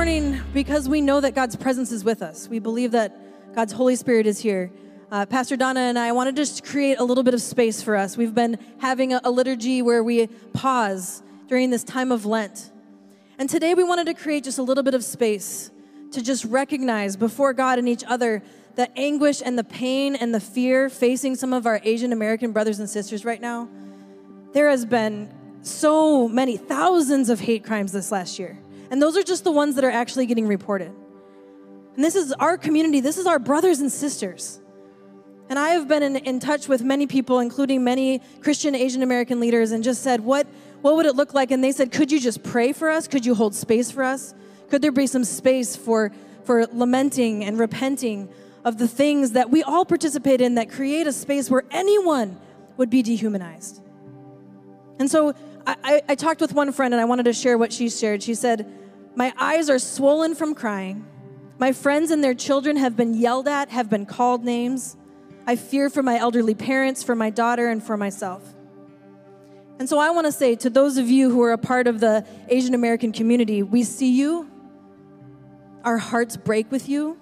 morning, because we know that God's presence is with us, we believe that God's Holy Spirit is here. Uh, Pastor Donna and I wanted to just create a little bit of space for us. We've been having a, a liturgy where we pause during this time of Lent. And today we wanted to create just a little bit of space to just recognize before God and each other the anguish and the pain and the fear facing some of our Asian American brothers and sisters right now. There has been so many, thousands of hate crimes this last year. And those are just the ones that are actually getting reported. And this is our community, this is our brothers and sisters. And I have been in, in touch with many people, including many Christian Asian American leaders, and just said, what, what would it look like? And they said, Could you just pray for us? Could you hold space for us? Could there be some space for, for lamenting and repenting of the things that we all participate in that create a space where anyone would be dehumanized? And so I, I, I talked with one friend and I wanted to share what she shared. She said, My eyes are swollen from crying. My friends and their children have been yelled at, have been called names. I fear for my elderly parents, for my daughter, and for myself. And so I want to say to those of you who are a part of the Asian American community, we see you, our hearts break with you,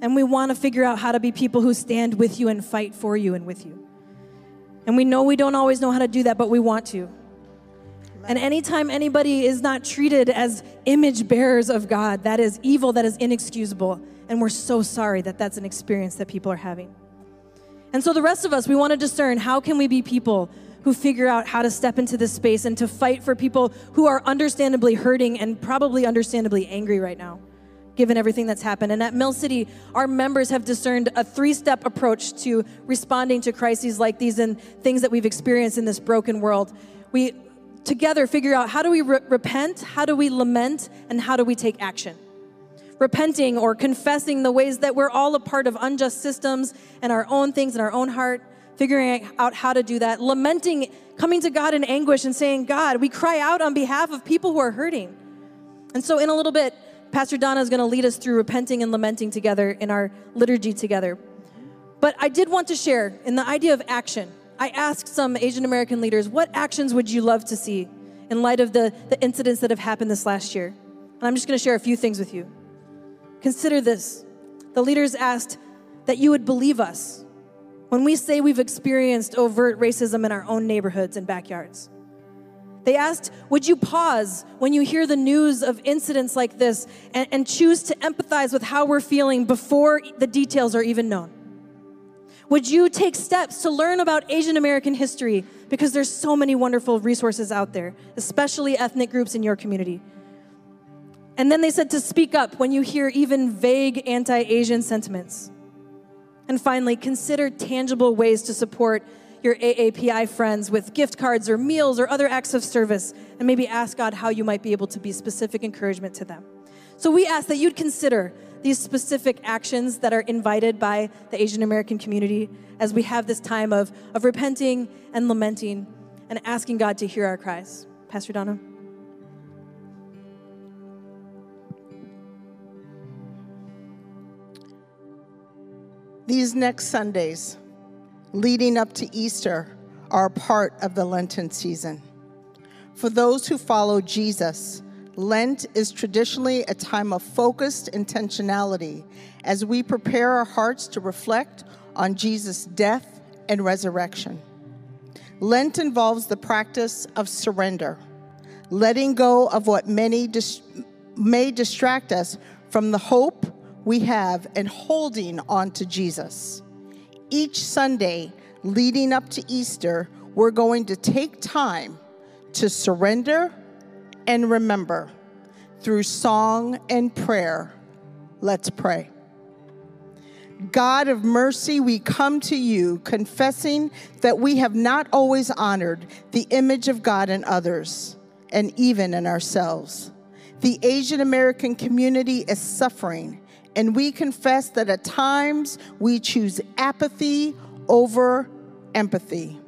and we want to figure out how to be people who stand with you and fight for you and with you. And we know we don't always know how to do that, but we want to. And anytime anybody is not treated as image bearers of God, that is evil, that is inexcusable. And we're so sorry that that's an experience that people are having. And so the rest of us, we want to discern how can we be people who figure out how to step into this space and to fight for people who are understandably hurting and probably understandably angry right now, given everything that's happened. And at Mill City, our members have discerned a three step approach to responding to crises like these and things that we've experienced in this broken world. We together figure out how do we re- repent, how do we lament, and how do we take action. Repenting or confessing the ways that we're all a part of unjust systems and our own things in our own heart, figuring out how to do that. Lamenting, coming to God in anguish and saying, God, we cry out on behalf of people who are hurting. And so, in a little bit, Pastor Donna is going to lead us through repenting and lamenting together in our liturgy together. But I did want to share in the idea of action. I asked some Asian American leaders, what actions would you love to see in light of the, the incidents that have happened this last year? And I'm just going to share a few things with you. Consider this. The leaders asked that you would believe us when we say we've experienced overt racism in our own neighborhoods and backyards. They asked, Would you pause when you hear the news of incidents like this and, and, choose to empathize with how we're feeling before the details are even known? Would you take steps to learn about Asian American history? Because there's so many wonderful resources out there, especially ethnic groups in your community. And then they said to speak up when you hear even vague anti Asian sentiments. And finally, consider tangible ways to support your AAPI friends with gift cards or meals or other acts of service, and maybe ask God how you might be able to be specific encouragement to them. So we ask that you'd consider these specific actions that are invited by the Asian American community as we have this time of, of repenting and lamenting and asking God to hear our cries. Pastor Donna. These next Sundays, leading up to Easter, are part of the Lenten season. For those who follow Jesus, Lent is traditionally a time of focused intentionality as we prepare our hearts to reflect on Jesus' death and resurrection. Lent involves the practice of surrender, letting go of what many dis- may distract us from the hope we have and holding on to Jesus. Each Sunday leading up to Easter, we're going to take time to surrender and remember through song and prayer. Let's pray. God of mercy, we come to you confessing that we have not always honored the image of God in others and even in ourselves. The Asian American community is suffering, and we confess that at times we choose apathy over empathy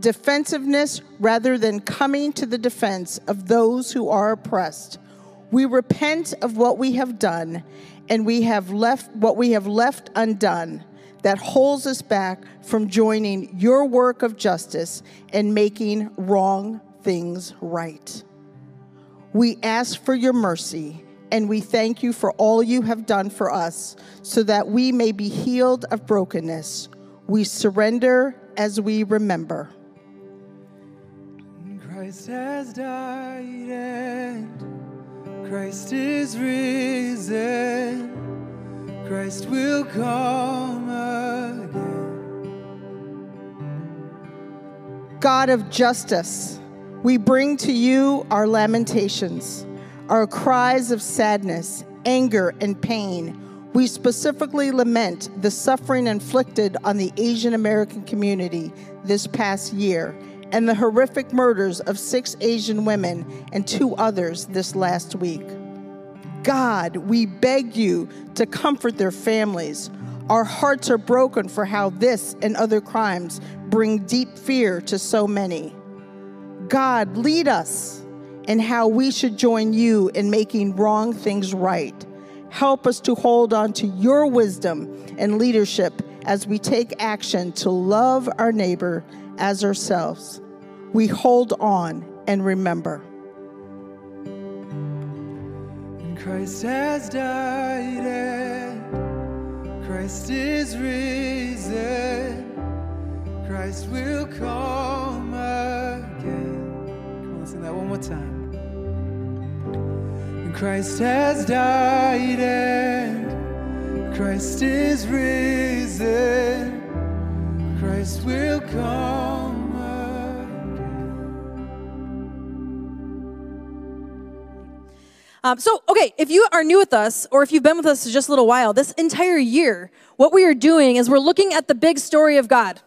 defensiveness rather than coming to the defense of those who are oppressed. We repent of what we have done and we have left what we have left undone that holds us back from joining your work of justice and making wrong things right. We ask for your mercy and we thank you for all you have done for us, so that we may be healed of brokenness. We surrender as we remember. Christ has died and Christ is risen. Christ will come again. God of justice, we bring to you our lamentations, our cries of sadness, anger, and pain. We specifically lament the suffering inflicted on the Asian American community this past year and the horrific murders of six Asian women and two others this last week. God, we beg you to comfort their families. Our hearts are broken for how this and other crimes bring deep fear to so many. God, lead us in how we should join you in making wrong things right. Help us to hold on to your wisdom and leadership as we take action to love our neighbor as ourselves. We hold on and remember. Christ has died and Christ is risen. Christ will come again. Come on, sing that one more time. Christ has died and Christ is risen. Christ will come Um, so, okay, if you are new with us, or if you've been with us just a little while, this entire year, what we are doing is we're looking at the big story of God.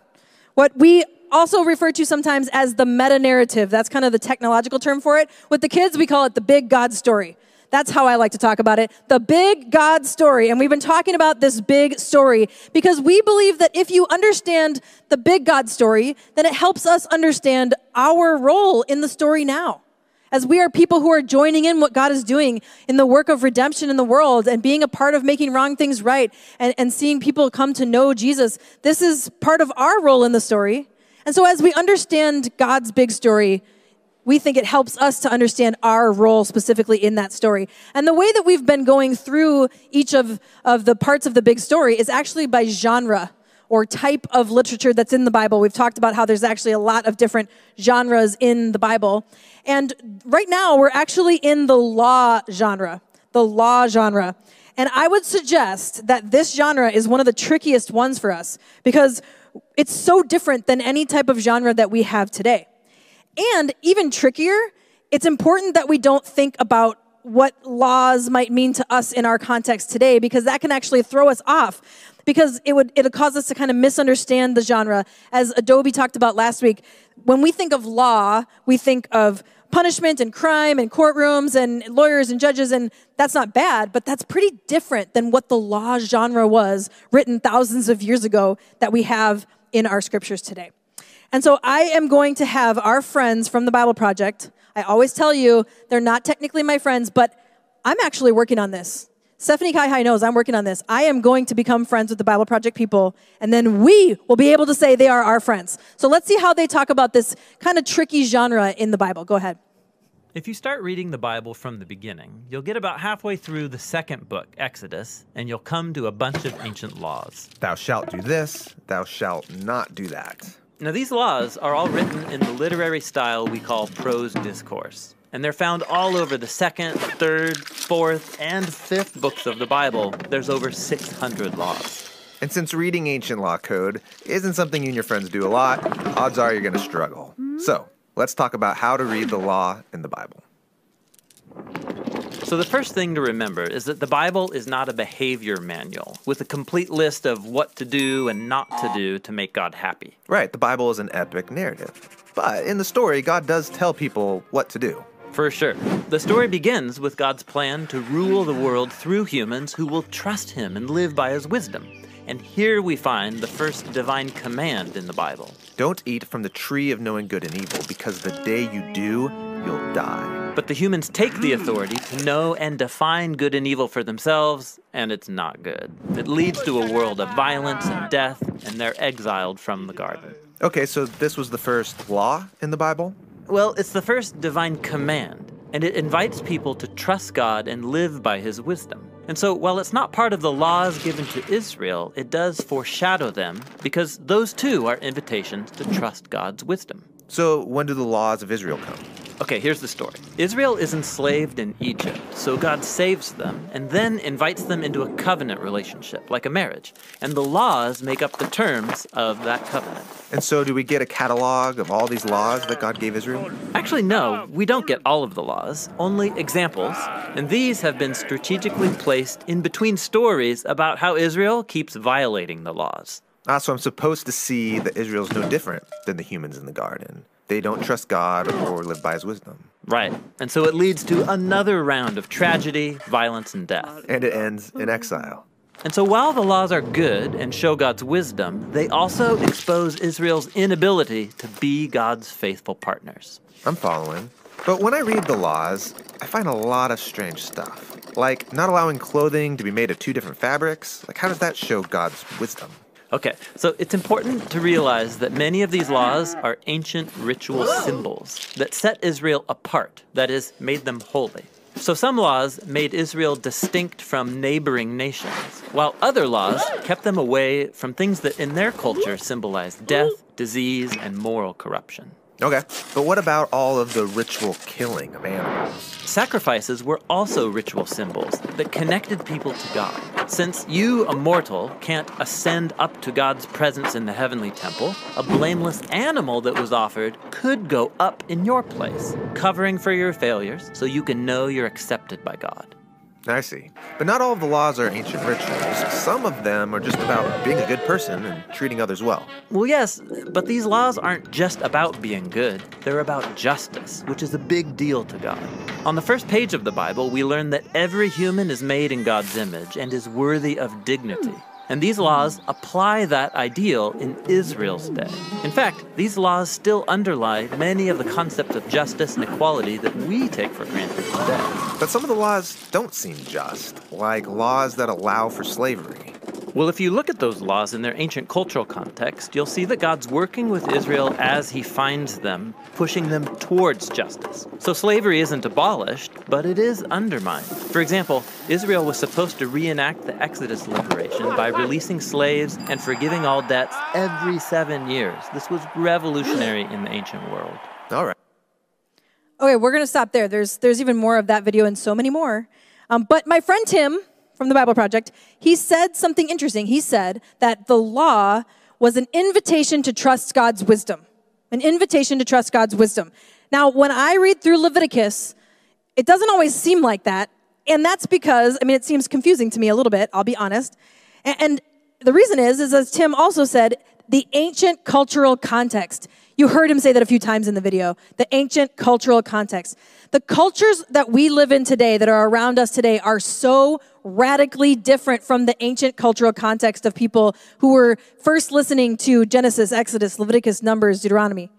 What we also refer to sometimes as the meta narrative. That's kind of the technological term for it. With the kids, we call it the big God story. That's how I like to talk about it. The big God story. And we've been talking about this big story because we believe that if you understand the big God story, then it helps us understand our role in the story now. As we are people who are joining in what God is doing in the work of redemption in the world and being a part of making wrong things right and, and seeing people come to know Jesus, this is part of our role in the story. And so, as we understand God's big story, we think it helps us to understand our role specifically in that story. And the way that we've been going through each of, of the parts of the big story is actually by genre or type of literature that's in the Bible. We've talked about how there's actually a lot of different genres in the Bible. And right now, we're actually in the law genre, the law genre. And I would suggest that this genre is one of the trickiest ones for us because it's so different than any type of genre that we have today. And even trickier, it's important that we don't think about what laws might mean to us in our context today because that can actually throw us off because it would it'll cause us to kind of misunderstand the genre as Adobe talked about last week when we think of law we think of punishment and crime and courtrooms and lawyers and judges and that's not bad but that's pretty different than what the law genre was written thousands of years ago that we have in our scriptures today and so I am going to have our friends from the Bible Project. I always tell you they're not technically my friends, but I'm actually working on this. Stephanie Kai Hai knows I'm working on this. I am going to become friends with the Bible Project people, and then we will be able to say they are our friends. So let's see how they talk about this kind of tricky genre in the Bible. Go ahead. If you start reading the Bible from the beginning, you'll get about halfway through the second book, Exodus, and you'll come to a bunch of ancient laws. Thou shalt do this, thou shalt not do that. Now, these laws are all written in the literary style we call prose discourse, and they're found all over the second, third, fourth, and fifth books of the Bible. There's over 600 laws. And since reading ancient law code isn't something you and your friends do a lot, odds are you're going to struggle. So, let's talk about how to read the law in the Bible. So, the first thing to remember is that the Bible is not a behavior manual with a complete list of what to do and not to do to make God happy. Right, the Bible is an epic narrative. But in the story, God does tell people what to do. For sure. The story begins with God's plan to rule the world through humans who will trust Him and live by His wisdom. And here we find the first divine command in the Bible. Don't eat from the tree of knowing good and evil, because the day you do, you'll die. But the humans take the authority to know and define good and evil for themselves, and it's not good. It leads to a world of violence and death, and they're exiled from the garden. Okay, so this was the first law in the Bible? Well, it's the first divine command. and it invites people to trust God and live by his wisdom. And so, while it's not part of the laws given to Israel, it does foreshadow them because those too are invitations to trust God's wisdom. So, when do the laws of Israel come? Okay, here's the story. Israel is enslaved in Egypt, so God saves them and then invites them into a covenant relationship, like a marriage. And the laws make up the terms of that covenant. And so, do we get a catalog of all these laws that God gave Israel? Actually, no, we don't get all of the laws, only examples. And these have been strategically placed in between stories about how Israel keeps violating the laws. Ah, so I'm supposed to see that Israel's no different than the humans in the garden. They don't trust God or live by his wisdom. Right. And so it leads to another round of tragedy, violence, and death. And it ends in exile. And so while the laws are good and show God's wisdom, they also expose Israel's inability to be God's faithful partners. I'm following. But when I read the laws, I find a lot of strange stuff. Like not allowing clothing to be made of two different fabrics. Like, how does that show God's wisdom? Okay, so it's important to realize that many of these laws are ancient ritual symbols that set Israel apart, that is, made them holy. So some laws made Israel distinct from neighboring nations, while other laws kept them away from things that in their culture symbolized death, disease, and moral corruption. Okay, but what about all of the ritual killing of animals? Sacrifices were also ritual symbols that connected people to God. Since you, a mortal, can't ascend up to God's presence in the heavenly temple, a blameless animal that was offered could go up in your place, covering for your failures so you can know you're accepted by God. I see. But not all of the laws are ancient rituals. Some of them are just about being a good person and treating others well. Well, yes, but these laws aren't just about being good. They're about justice, which is a big deal to God. On the first page of the Bible, we learn that every human is made in God's image and is worthy of dignity. And these laws apply that ideal in Israel's day. In fact, these laws still underlie many of the concepts of justice and equality that we take for granted today. But some of the laws don't seem just, like laws that allow for slavery. Well, if you look at those laws in their ancient cultural context, you'll see that God's working with Israel as he finds them, pushing them towards justice. So slavery isn't abolished, but it is undermined. For example, Israel was supposed to reenact the Exodus liberation by releasing slaves and forgiving all debts every seven years. This was revolutionary in the ancient world. All right. Okay, we're gonna stop there. There's there's even more of that video and so many more. Um, but my friend Tim from the Bible Project, he said something interesting. He said that the law was an invitation to trust God's wisdom, an invitation to trust God's wisdom. Now, when I read through Leviticus, it doesn't always seem like that, and that's because I mean it seems confusing to me a little bit. I'll be honest, and, and the reason is, is as Tim also said, the ancient cultural context. You heard him say that a few times in the video. The ancient cultural context. The cultures that we live in today, that are around us today, are so radically different from the ancient cultural context of people who were first listening to Genesis, Exodus, Leviticus, Numbers, Deuteronomy.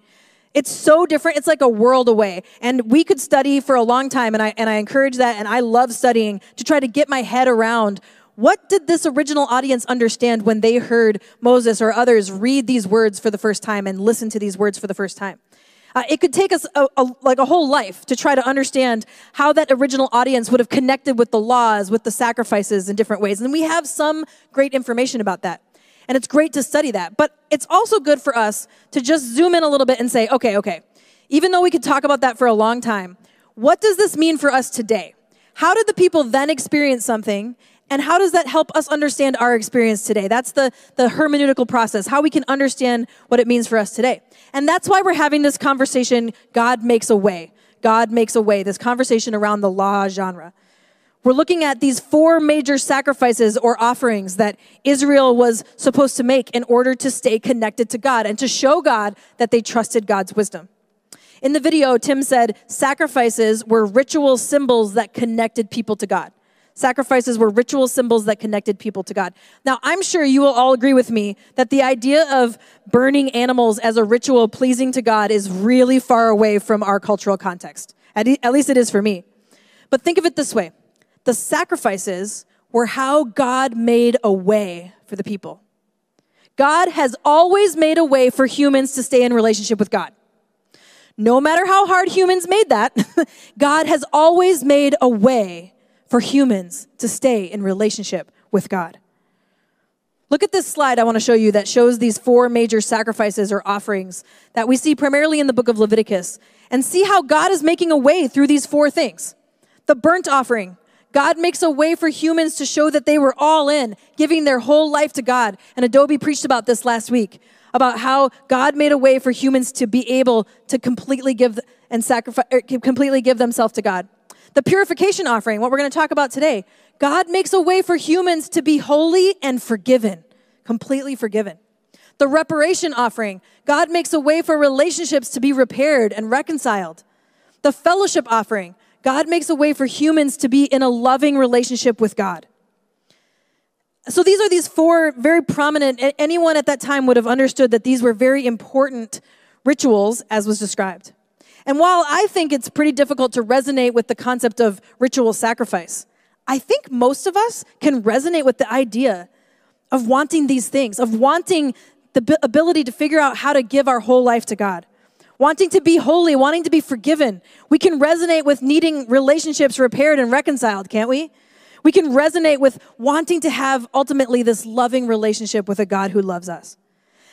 It's so different. It's like a world away. And we could study for a long time, and I, and I encourage that, and I love studying to try to get my head around what did this original audience understand when they heard Moses or others read these words for the first time and listen to these words for the first time? Uh, it could take us a, a, like a whole life to try to understand how that original audience would have connected with the laws, with the sacrifices in different ways. And we have some great information about that. And it's great to study that. But it's also good for us to just zoom in a little bit and say, okay, okay, even though we could talk about that for a long time, what does this mean for us today? How did the people then experience something? And how does that help us understand our experience today? That's the, the hermeneutical process, how we can understand what it means for us today. And that's why we're having this conversation, God makes a way. God makes a way, this conversation around the law genre. We're looking at these four major sacrifices or offerings that Israel was supposed to make in order to stay connected to God and to show God that they trusted God's wisdom. In the video, Tim said sacrifices were ritual symbols that connected people to God. Sacrifices were ritual symbols that connected people to God. Now, I'm sure you will all agree with me that the idea of burning animals as a ritual pleasing to God is really far away from our cultural context. At, at least it is for me. But think of it this way the sacrifices were how God made a way for the people. God has always made a way for humans to stay in relationship with God. no matter how hard humans made that, God has always made a way for humans to stay in relationship with God. Look at this slide I want to show you that shows these four major sacrifices or offerings that we see primarily in the book of Leviticus and see how God is making a way through these four things. The burnt offering, God makes a way for humans to show that they were all in, giving their whole life to God. And Adobe preached about this last week about how God made a way for humans to be able to completely give and sacrifice, er, completely give themselves to God. The purification offering, what we're going to talk about today, God makes a way for humans to be holy and forgiven, completely forgiven. The reparation offering, God makes a way for relationships to be repaired and reconciled. The fellowship offering, God makes a way for humans to be in a loving relationship with God. So these are these four very prominent, anyone at that time would have understood that these were very important rituals as was described. And while I think it's pretty difficult to resonate with the concept of ritual sacrifice, I think most of us can resonate with the idea of wanting these things, of wanting the ability to figure out how to give our whole life to God, wanting to be holy, wanting to be forgiven. We can resonate with needing relationships repaired and reconciled, can't we? We can resonate with wanting to have ultimately this loving relationship with a God who loves us.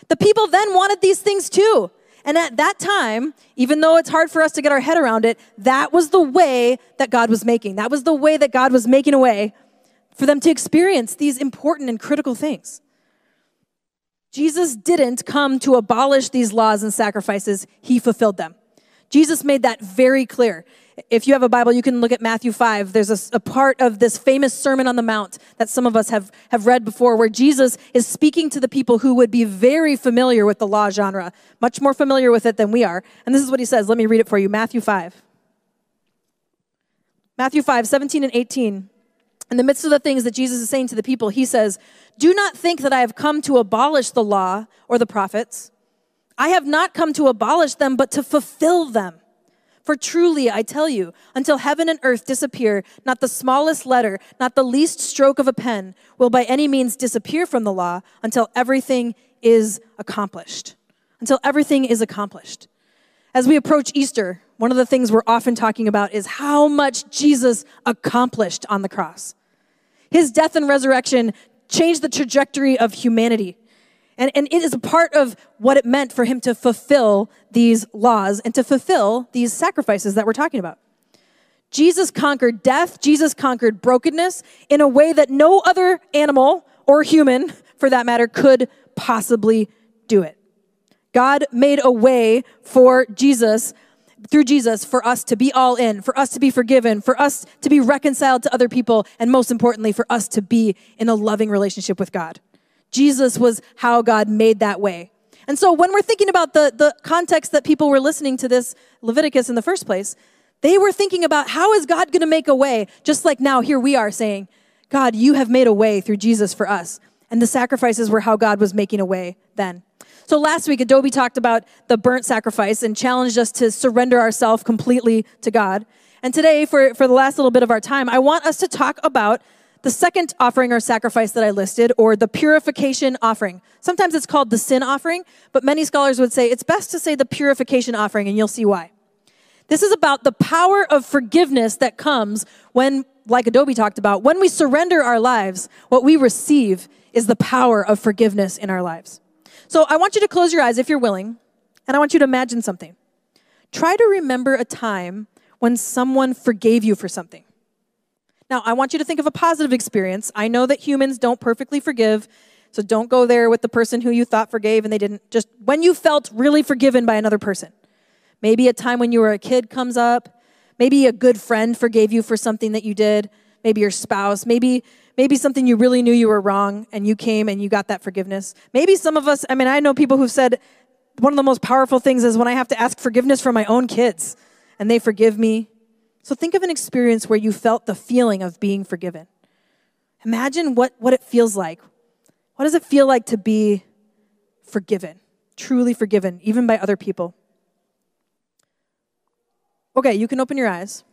The people then wanted these things too. And at that time, even though it's hard for us to get our head around it, that was the way that God was making. That was the way that God was making a way for them to experience these important and critical things. Jesus didn't come to abolish these laws and sacrifices, he fulfilled them. Jesus made that very clear. If you have a Bible, you can look at Matthew 5. There's a, a, part of this famous Sermon on the Mount that some of us have, have read before, where Jesus is speaking to the people who would be very familiar with the law genre, much more familiar with it than we are. And this is what he says. Let me read it for you Matthew 5. Matthew 5, 17 and 18. In the midst of the things that Jesus is saying to the people, he says, Do not think that I have come to abolish the law or the prophets. I have not come to abolish them, but to fulfill them. For truly, I tell you, until heaven and earth disappear, not the smallest letter, not the least stroke of a pen will by any means disappear from the law until everything is accomplished. Until everything is accomplished. As we approach Easter, one of the things we're often talking about is how much Jesus accomplished on the cross. His death and resurrection changed the trajectory of humanity. And, and it is a part of what it meant for him to fulfill these laws and to fulfill these sacrifices that we're talking about. Jesus conquered death, Jesus conquered brokenness in a way that no other animal or human, for that matter, could possibly do it. God made a way for Jesus, through Jesus, for us to be all in, for us to be forgiven, for us to be reconciled to other people, and most importantly, for us to be in a loving relationship with God. Jesus was how God made that way. And so when we're thinking about the, the context that people were listening to this Leviticus in the first place, they were thinking about how is God going to make a way? Just like now, here we are saying, God, you have made a way through Jesus for us. And the sacrifices were how God was making a way then. So last week, Adobe talked about the burnt sacrifice and challenged us to surrender ourselves completely to God. And today, for, for the last little bit of our time, I want us to talk about the second offering or sacrifice that I listed, or the purification offering. Sometimes it's called the sin offering, but many scholars would say it's best to say the purification offering, and you'll see why. This is about the power of forgiveness that comes when, like Adobe talked about, when we surrender our lives, what we receive is the power of forgiveness in our lives. So I want you to close your eyes if you're willing, and I want you to imagine something. Try to remember a time when someone forgave you for something. Now, I want you to think of a positive experience. I know that humans don't perfectly forgive, so don't go there with the person who you thought forgave and they didn't. Just when you felt really forgiven by another person. Maybe a time when you were a kid comes up. Maybe a good friend forgave you for something that you did. Maybe your spouse. Maybe maybe something you really knew you were wrong and you came and you got that forgiveness. Maybe some of us, I mean, I know people who've said one of the most powerful things is when I have to ask forgiveness from my own kids and they forgive me so think of an experience where you felt the feeling of being forgiven. Imagine what, what it feels like. What does it feel like to be forgiven, truly forgiven, even by other people? Okay, you can open your eyes.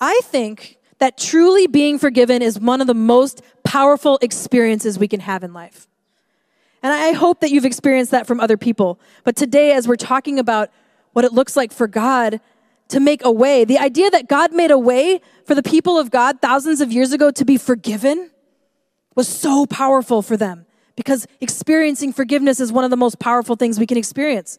I think that truly being forgiven is one of the most powerful experiences we can have in life. And I hope that you've experienced that from other people. But today, as we're talking about what it looks like for God to make a way. The idea that God made a way for the people of God thousands of years ago to be forgiven was so powerful for them because experiencing forgiveness is one of the most powerful things we can experience.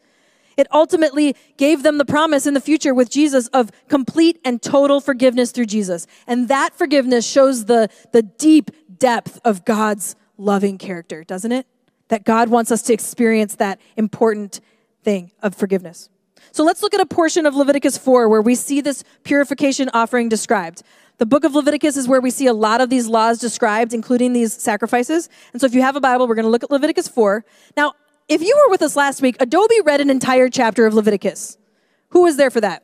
It ultimately gave them the promise in the future with Jesus of complete and total forgiveness through Jesus. And that forgiveness shows the, the deep depth of God's loving character, doesn't it? That God wants us to experience that important thing of forgiveness. So let's look at a portion of Leviticus 4 where we see this purification offering described. The book of Leviticus is where we see a lot of these laws described, including these sacrifices. And so if you have a Bible, we're going to look at Leviticus 4. Now, if you were with us last week, Adobe read an entire chapter of Leviticus. Who was there for that?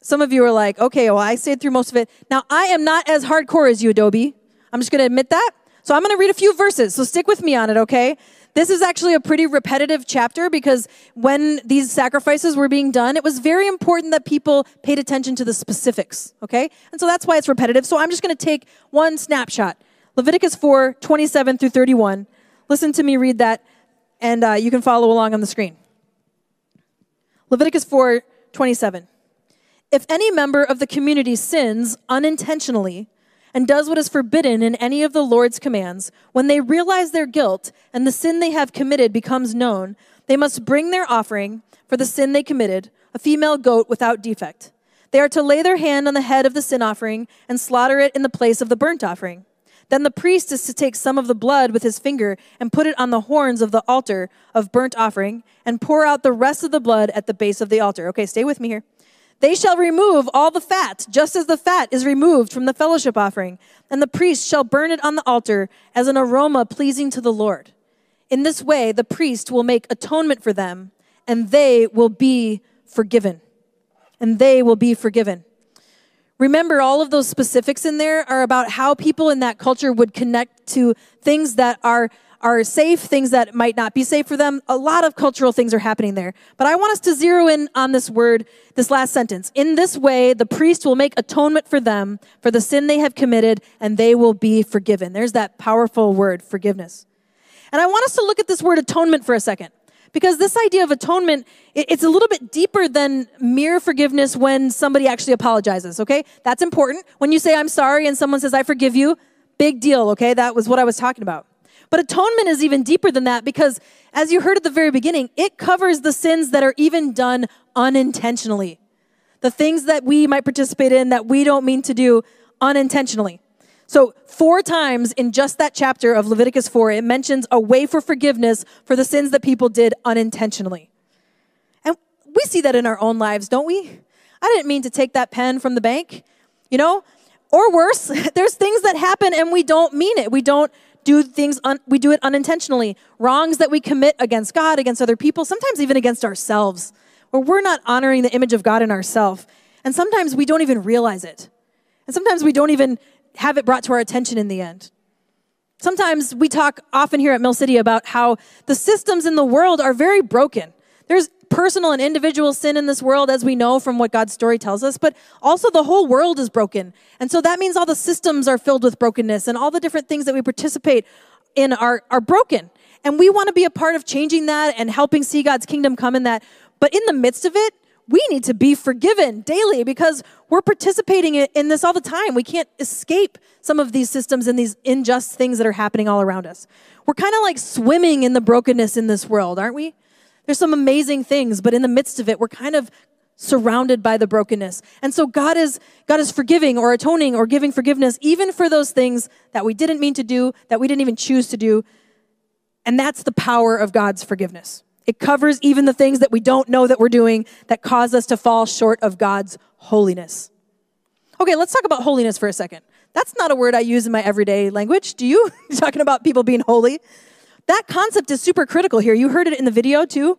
Some of you are like, okay, well, I stayed through most of it. Now, I am not as hardcore as you, Adobe. I'm just going to admit that. So I'm going to read a few verses. So stick with me on it, okay? This is actually a pretty repetitive chapter because when these sacrifices were being done, it was very important that people paid attention to the specifics, okay? And so that's why it's repetitive. So I'm just going to take one snapshot Leviticus 4 27 through 31. Listen to me read that, and uh, you can follow along on the screen. Leviticus 4 27. If any member of the community sins unintentionally, and does what is forbidden in any of the Lord's commands, when they realize their guilt and the sin they have committed becomes known, they must bring their offering for the sin they committed, a female goat without defect. They are to lay their hand on the head of the sin offering and slaughter it in the place of the burnt offering. Then the priest is to take some of the blood with his finger and put it on the horns of the altar of burnt offering and pour out the rest of the blood at the base of the altar. Okay, stay with me here. They shall remove all the fat, just as the fat is removed from the fellowship offering, and the priest shall burn it on the altar as an aroma pleasing to the Lord. In this way, the priest will make atonement for them, and they will be forgiven. And they will be forgiven. Remember, all of those specifics in there are about how people in that culture would connect to things that are are safe, things that might not be safe for them. A lot of cultural things are happening there. But I want us to zero in on this word, this last sentence. In this way, the priest will make atonement for them for the sin they have committed, and they will be forgiven. There's that powerful word, forgiveness. And I want us to look at this word atonement for a second. Because this idea of atonement, it's a little bit deeper than mere forgiveness when somebody actually apologizes, okay? That's important. When you say, I'm sorry, and someone says, I forgive you, big deal, okay? That was what I was talking about. But atonement is even deeper than that because, as you heard at the very beginning, it covers the sins that are even done unintentionally. The things that we might participate in that we don't mean to do unintentionally. So, four times in just that chapter of Leviticus 4, it mentions a way for forgiveness for the sins that people did unintentionally. And we see that in our own lives, don't we? I didn't mean to take that pen from the bank, you know? Or worse, there's things that happen and we don't mean it. We don't do things, un- we do it unintentionally. Wrongs that we commit against God, against other people, sometimes even against ourselves, where we're not honoring the image of God in ourselves. And sometimes we don't even realize it. And sometimes we don't even have it brought to our attention in the end. Sometimes we talk often here at Mill City about how the systems in the world are very broken. There's personal and individual sin in this world, as we know from what God's story tells us, but also the whole world is broken. And so that means all the systems are filled with brokenness and all the different things that we participate in are, are broken. And we want to be a part of changing that and helping see God's kingdom come in that. But in the midst of it, we need to be forgiven daily because we're participating in this all the time. We can't escape some of these systems and these unjust things that are happening all around us. We're kind of like swimming in the brokenness in this world, aren't we? There's some amazing things, but in the midst of it, we're kind of surrounded by the brokenness. And so God is God is forgiving or atoning or giving forgiveness even for those things that we didn't mean to do, that we didn't even choose to do. And that's the power of God's forgiveness. It covers even the things that we don't know that we're doing that cause us to fall short of God's holiness. Okay, let's talk about holiness for a second. That's not a word I use in my everyday language. Do you? talking about people being holy? That concept is super critical here. You heard it in the video too.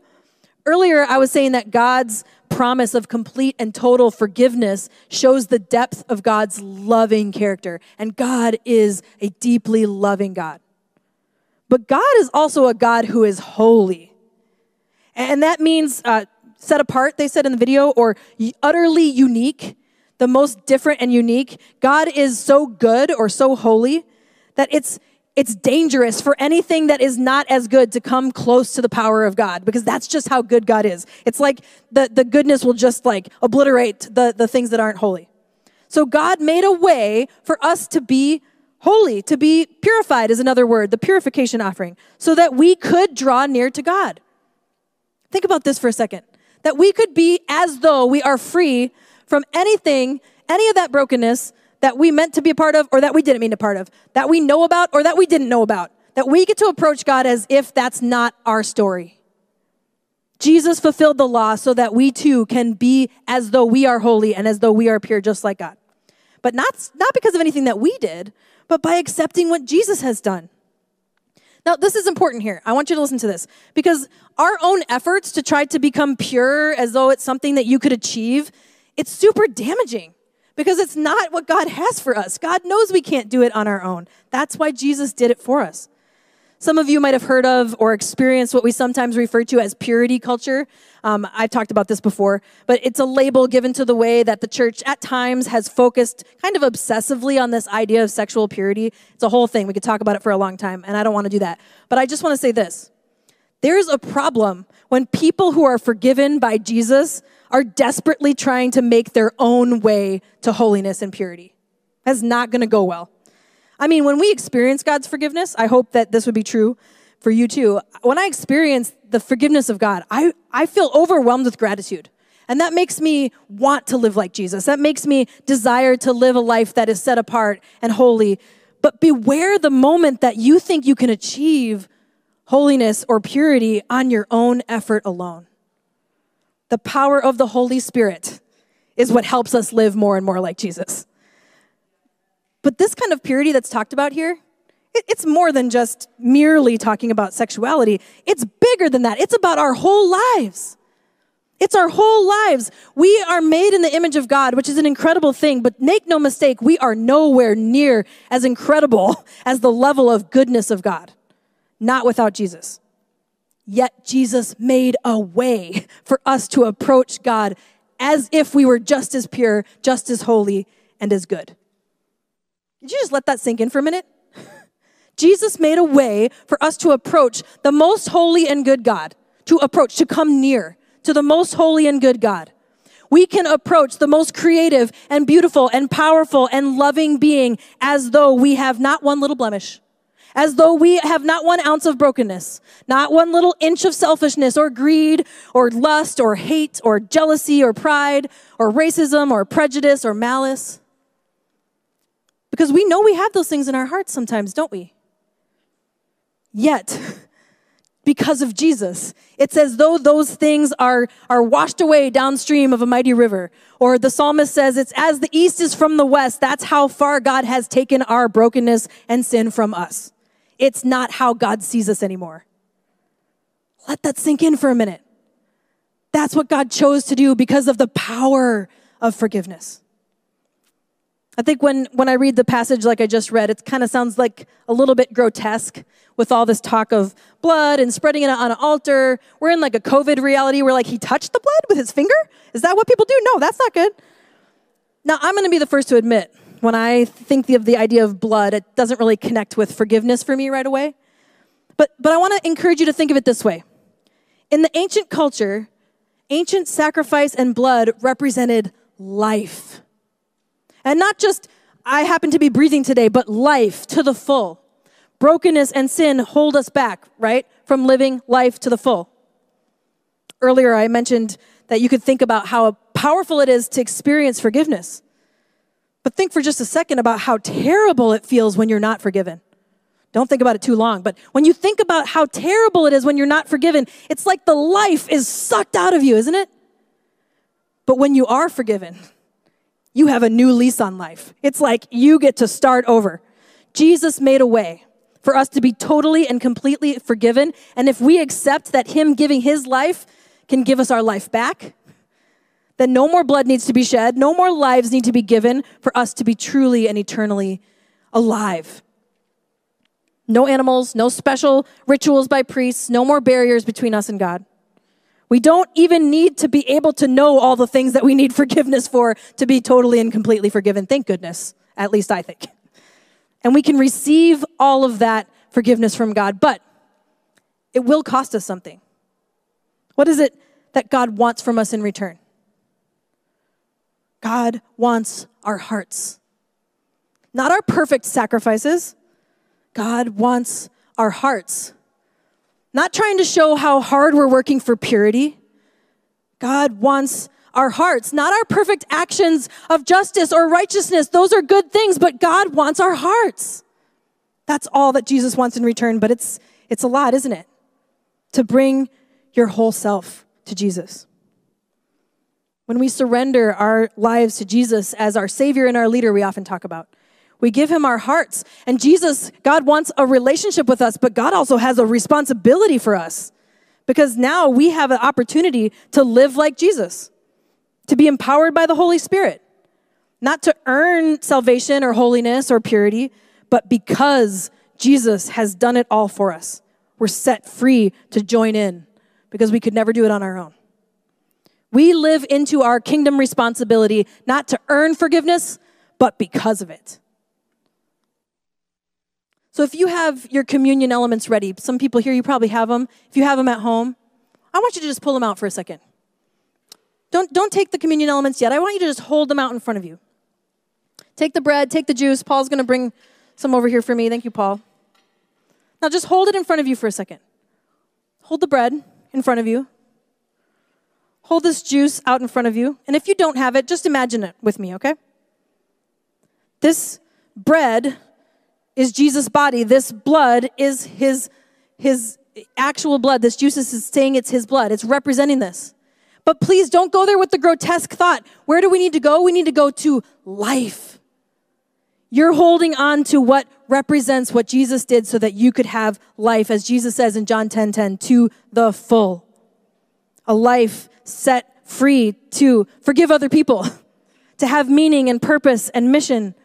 Earlier, I was saying that God's promise of complete and total forgiveness shows the depth of God's loving character. And God is a deeply loving God. But God is also a God who is holy. And that means uh, set apart, they said in the video, or utterly unique, the most different and unique. God is so good or so holy that it's it's dangerous for anything that is not as good to come close to the power of God because that's just how good God is. It's like the, the goodness will just like obliterate the, the things that aren't holy. So God made a way for us to be holy, to be purified is another word, the purification offering, so that we could draw near to God. Think about this for a second. That we could be as though we are free from anything, any of that brokenness that we meant to be a part of or that we didn't mean to be part of, that we know about or that we didn't know about, that we get to approach God as if that's not our story. Jesus fulfilled the law so that we too can be as though we are holy and as though we are pure just like God. But not, not because of anything that we did, but by accepting what Jesus has done. Now, this is important here. I want you to listen to this because our own efforts to try to become pure as though it's something that you could achieve, it's super damaging because it's not what God has for us. God knows we can't do it on our own. That's why Jesus did it for us. Some of you might have heard of or experienced what we sometimes refer to as purity culture. Um, I've talked about this before, but it's a label given to the way that the church at times has focused kind of obsessively on this idea of sexual purity. It's a whole thing. We could talk about it for a long time, and I don't want to do that. But I just want to say this there's a problem when people who are forgiven by Jesus are desperately trying to make their own way to holiness and purity. That's not going to go well. I mean, when we experience God's forgiveness, I hope that this would be true for you too. When I experience the forgiveness of God, I, I feel overwhelmed with gratitude. And that makes me want to live like Jesus. That makes me desire to live a life that is set apart and holy. But beware the moment that you think you can achieve holiness or purity on your own effort alone. The power of the Holy Spirit is what helps us live more and more like Jesus. But this kind of purity that's talked about here, it's more than just merely talking about sexuality. It's bigger than that. It's about our whole lives. It's our whole lives. We are made in the image of God, which is an incredible thing, but make no mistake, we are nowhere near as incredible as the level of goodness of God. Not without Jesus. Yet Jesus made a way for us to approach God as if we were just as pure, just as holy, and as good. Did you just let that sink in for a minute? Jesus made a way for us to approach the most holy and good God, to approach, to come near to the most holy and good God. We can approach the most creative and beautiful and powerful and loving being as though we have not one little blemish, as though we have not one ounce of brokenness, not one little inch of selfishness or greed or lust or hate or jealousy or pride or racism or prejudice or malice. Because we know we have those things in our hearts sometimes, don't we? Yet, because of Jesus. It's as though those things are, are washed away downstream of a mighty river. Or the psalmist says, it's as the east is from the west. That's how far God has taken our brokenness and sin from us. It's not how God sees us anymore. Let that sink in for a minute. That's what God chose to do because of the power of forgiveness. I think when, when I read the passage like I just read, it kind of sounds like a little bit grotesque with all this talk of blood and spreading it on an altar. We're in like a COVID reality where like he touched the blood with his finger. Is that what people do? No, that's not good. Now, I'm going to be the first to admit when I think of the idea of blood, it doesn't really connect with forgiveness for me right away. But, but I want to encourage you to think of it this way. In the ancient culture, ancient sacrifice and blood represented life. And not just, I happen to be breathing today, but life to the full. Brokenness and sin hold us back, right, from living life to the full. Earlier, I mentioned that you could think about how powerful it is to experience forgiveness. But think for just a second about how terrible it feels when you're not forgiven. Don't think about it too long, but when you think about how terrible it is when you're not forgiven, it's like the life is sucked out of you, isn't it? But when you are forgiven, you have a new lease on life. It's like you get to start over. Jesus made a way for us to be totally and completely forgiven. And if we accept that Him giving His life can give us our life back, then no more blood needs to be shed, no more lives need to be given for us to be truly and eternally alive. No animals, no special rituals by priests, no more barriers between us and God. We don't even need to be able to know all the things that we need forgiveness for to be totally and completely forgiven. Thank goodness. At least I think. And we can receive all of that forgiveness from God, but it will cost us something. What is it that God wants from us in return? God wants our hearts, not our perfect sacrifices. God wants our hearts. Not trying to show how hard we're working for purity. God wants our hearts, not our perfect actions of justice or righteousness. Those are good things, but God wants our hearts. That's all that Jesus wants in return, but it's it's a lot, isn't it? To bring your whole self to Jesus. When we surrender our lives to Jesus as our Savior and our leader, we often talk about. We give him our hearts. And Jesus, God wants a relationship with us, but God also has a responsibility for us because now we have an opportunity to live like Jesus, to be empowered by the Holy Spirit, not to earn salvation or holiness or purity, but because Jesus has done it all for us. We're set free to join in because we could never do it on our own. We live into our kingdom responsibility not to earn forgiveness, but because of it. So if you have your communion elements ready, some people here, you probably have them. If you have them at home, I want you to just pull them out for a second. Don't, don't take the communion elements yet. I want you to just hold them out in front of you. Take the bread, take the juice. Paul's going to bring some over here for me. Thank you, Paul. Now just hold it in front of you for a second. Hold the bread in front of you. Hold this juice out in front of you. And if you don't have it, just imagine it with me, okay? This bread is Jesus' body. This blood is his, his actual blood. This juice is saying it's his blood. It's representing this. But please don't go there with the grotesque thought. Where do we need to go? We need to go to life. You're holding on to what represents what Jesus did so that you could have life, as Jesus says in John 10 10, to the full. A life set free to forgive other people, to have meaning and purpose and mission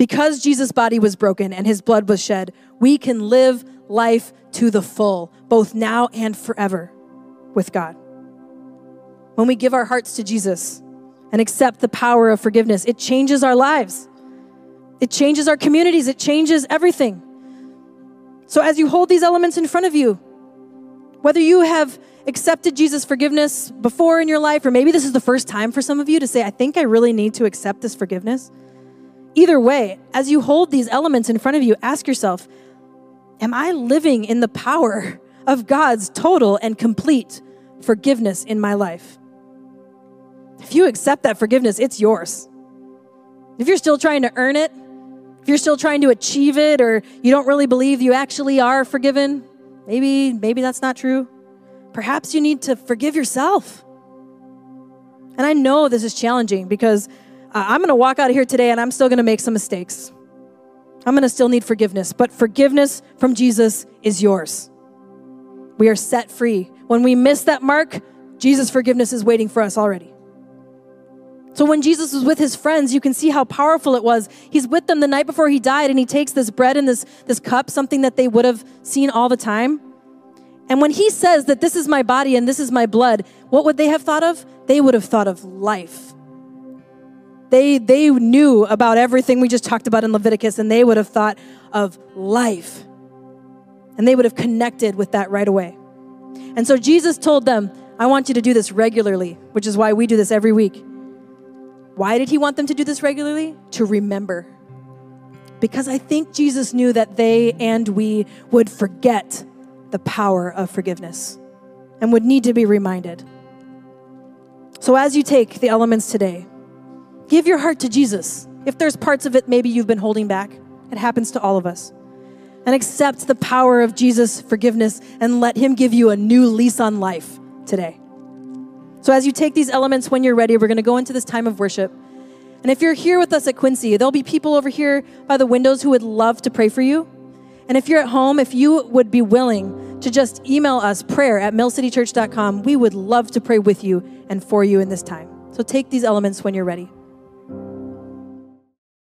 because Jesus' body was broken and his blood was shed, we can live life to the full, both now and forever with God. When we give our hearts to Jesus and accept the power of forgiveness, it changes our lives. It changes our communities. It changes everything. So, as you hold these elements in front of you, whether you have accepted Jesus' forgiveness before in your life, or maybe this is the first time for some of you to say, I think I really need to accept this forgiveness. Either way, as you hold these elements in front of you, ask yourself Am I living in the power of God's total and complete forgiveness in my life? If you accept that forgiveness, it's yours. If you're still trying to earn it, if you're still trying to achieve it, or you don't really believe you actually are forgiven, maybe, maybe that's not true. Perhaps you need to forgive yourself. And I know this is challenging because I'm going to walk out of here today and I'm still going to make some mistakes. I'm going to still need forgiveness, but forgiveness from Jesus is yours. We are set free. When we miss that mark, Jesus' forgiveness is waiting for us already. So when Jesus was with his friends, you can see how powerful it was. He's with them the night before he died, and he takes this bread and this, this cup, something that they would have seen all the time. And when he says that this is my body and this is my blood, what would they have thought of? They would have thought of life. They, they knew about everything we just talked about in Leviticus, and they would have thought of life. And they would have connected with that right away. And so Jesus told them, I want you to do this regularly, which is why we do this every week. Why did he want them to do this regularly? To remember. Because I think Jesus knew that they and we would forget the power of forgiveness and would need to be reminded. So as you take the elements today, Give your heart to Jesus. If there's parts of it maybe you've been holding back, it happens to all of us. And accept the power of Jesus' forgiveness and let Him give you a new lease on life today. So, as you take these elements when you're ready, we're going to go into this time of worship. And if you're here with us at Quincy, there'll be people over here by the windows who would love to pray for you. And if you're at home, if you would be willing to just email us prayer at millcitychurch.com, we would love to pray with you and for you in this time. So take these elements when you're ready.